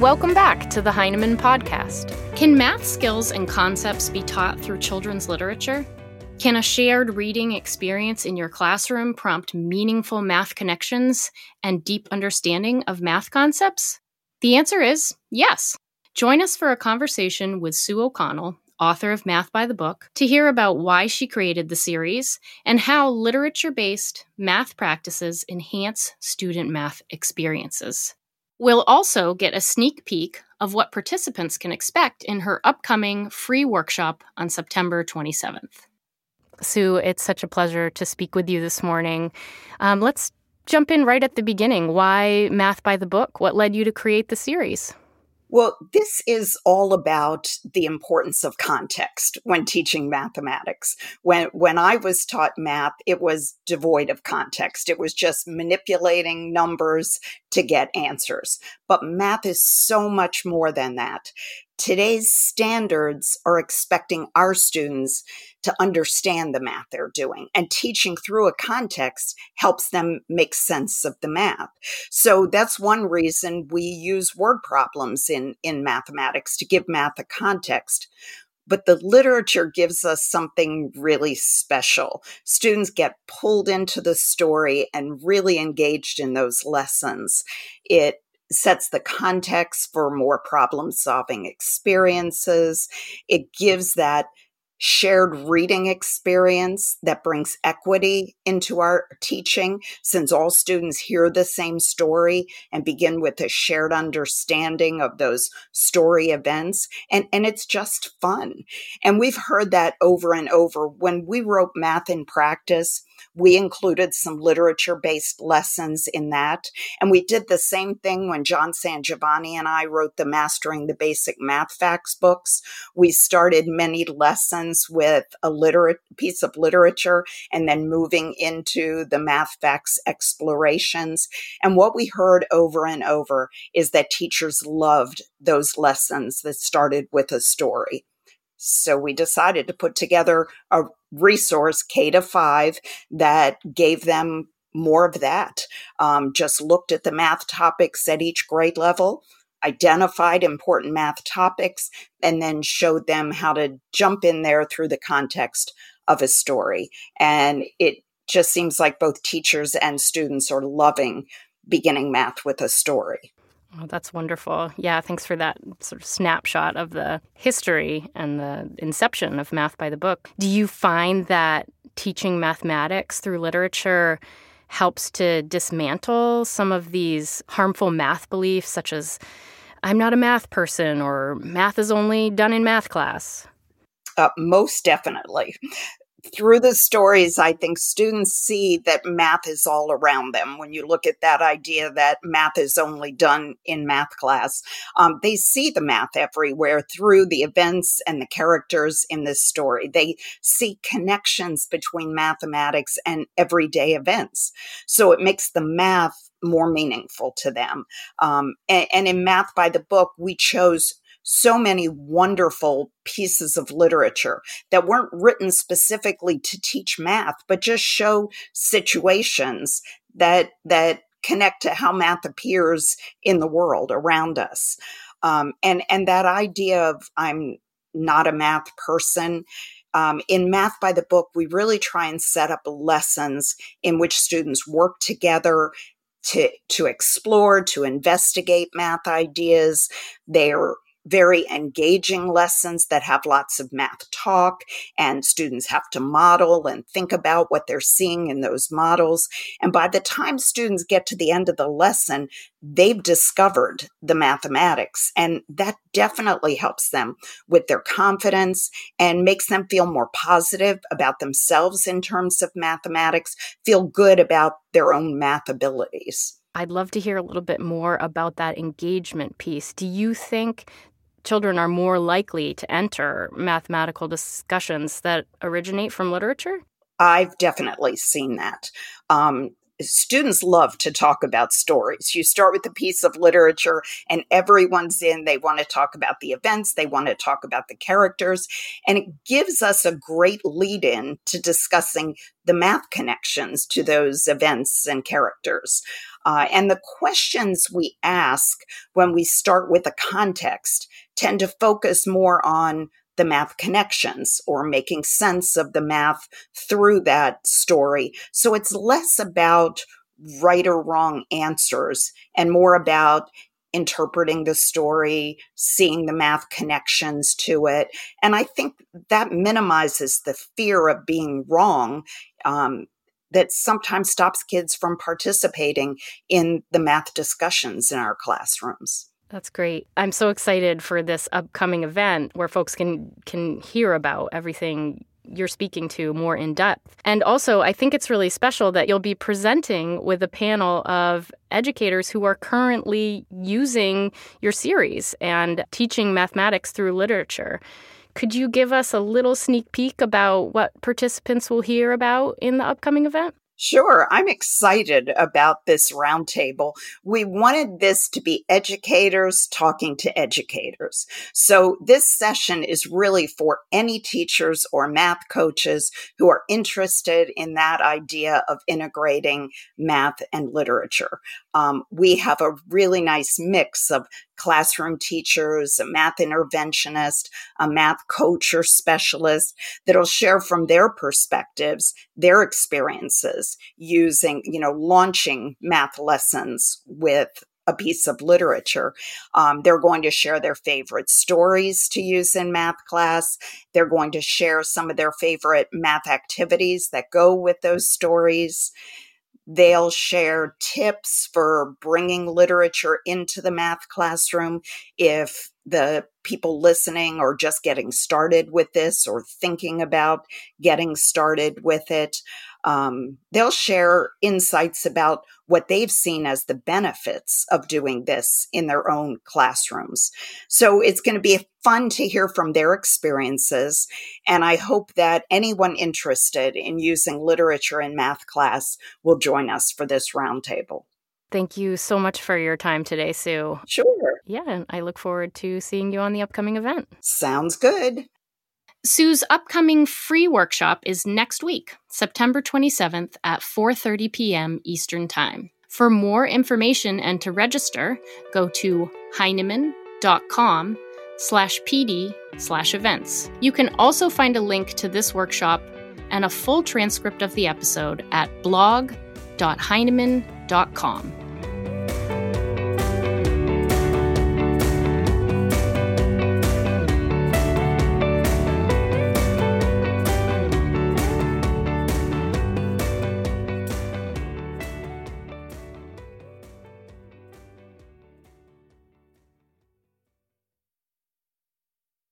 welcome back to the Heinemann Podcast. Can math skills and concepts be taught through children's literature? Can a shared reading experience in your classroom prompt meaningful math connections and deep understanding of math concepts? The answer is yes. Join us for a conversation with Sue O'Connell, author of Math by the Book, to hear about why she created the series and how literature based math practices enhance student math experiences. We'll also get a sneak peek of what participants can expect in her upcoming free workshop on September 27th. Sue, it's such a pleasure to speak with you this morning. Um, let's jump in right at the beginning. Why Math by the Book? What led you to create the series? Well, this is all about the importance of context when teaching mathematics. When when I was taught math, it was devoid of context. It was just manipulating numbers to get answers. But math is so much more than that. Today's standards are expecting our students to understand the math they're doing, and teaching through a context helps them make sense of the math. So that's one reason we use word problems in, in mathematics to give math a context but the literature gives us something really special. Students get pulled into the story and really engaged in those lessons. It sets the context for more problem solving experiences. It gives that shared reading experience that brings equity into our teaching since all students hear the same story and begin with a shared understanding of those story events and and it's just fun. And we've heard that over and over. When we wrote math in practice we included some literature based lessons in that. And we did the same thing when John Sangiovanni and I wrote the Mastering the Basic Math Facts books. We started many lessons with a literate piece of literature and then moving into the math facts explorations. And what we heard over and over is that teachers loved those lessons that started with a story. So we decided to put together a resource, K to five, that gave them more of that. Um, just looked at the math topics at each grade level, identified important math topics, and then showed them how to jump in there through the context of a story. And it just seems like both teachers and students are loving beginning math with a story. Oh, that's wonderful. Yeah, thanks for that sort of snapshot of the history and the inception of Math by the Book. Do you find that teaching mathematics through literature helps to dismantle some of these harmful math beliefs, such as I'm not a math person or math is only done in math class? Uh, most definitely through the stories, I think students see that math is all around them. When you look at that idea that math is only done in math class, um, they see the math everywhere through the events and the characters in this story. They see connections between mathematics and everyday events. So it makes the math more meaningful to them. Um, and, and in Math by the Book, we chose so many wonderful pieces of literature that weren't written specifically to teach math, but just show situations that that connect to how math appears in the world around us. Um, and and that idea of I'm not a math person. Um, in Math by the Book, we really try and set up lessons in which students work together to to explore, to investigate math ideas. They're very engaging lessons that have lots of math talk and students have to model and think about what they're seeing in those models. And by the time students get to the end of the lesson, they've discovered the mathematics and that definitely helps them with their confidence and makes them feel more positive about themselves in terms of mathematics, feel good about their own math abilities. I'd love to hear a little bit more about that engagement piece. Do you think children are more likely to enter mathematical discussions that originate from literature? I've definitely seen that. Um, students love to talk about stories. You start with a piece of literature and everyone's in. They want to talk about the events, they want to talk about the characters. And it gives us a great lead in to discussing the math connections to those events and characters. Uh, and the questions we ask when we start with a context tend to focus more on the math connections or making sense of the math through that story. So it's less about right or wrong answers and more about interpreting the story, seeing the math connections to it. And I think that minimizes the fear of being wrong. Um, that sometimes stops kids from participating in the math discussions in our classrooms. That's great. I'm so excited for this upcoming event where folks can can hear about everything you're speaking to more in depth. And also, I think it's really special that you'll be presenting with a panel of educators who are currently using your series and teaching mathematics through literature. Could you give us a little sneak peek about what participants will hear about in the upcoming event? Sure, I'm excited about this roundtable. We wanted this to be educators talking to educators. So, this session is really for any teachers or math coaches who are interested in that idea of integrating math and literature. Um, we have a really nice mix of classroom teachers, a math interventionist, a math coach or specialist that'll share from their perspectives, their experiences using, you know, launching math lessons with a piece of literature. Um, they're going to share their favorite stories to use in math class. They're going to share some of their favorite math activities that go with those stories. They'll share tips for bringing literature into the math classroom. If the people listening or just getting started with this or thinking about getting started with it. Um, they'll share insights about what they've seen as the benefits of doing this in their own classrooms. So it's going to be fun to hear from their experiences. And I hope that anyone interested in using literature in math class will join us for this roundtable. Thank you so much for your time today, Sue. Sure. Yeah, and I look forward to seeing you on the upcoming event. Sounds good. Sue's upcoming free workshop is next week, September 27th at 4:30 p.m. Eastern Time. For more information and to register, go to heinemann.com slash pd slash events. You can also find a link to this workshop and a full transcript of the episode at blog.heinemann.com.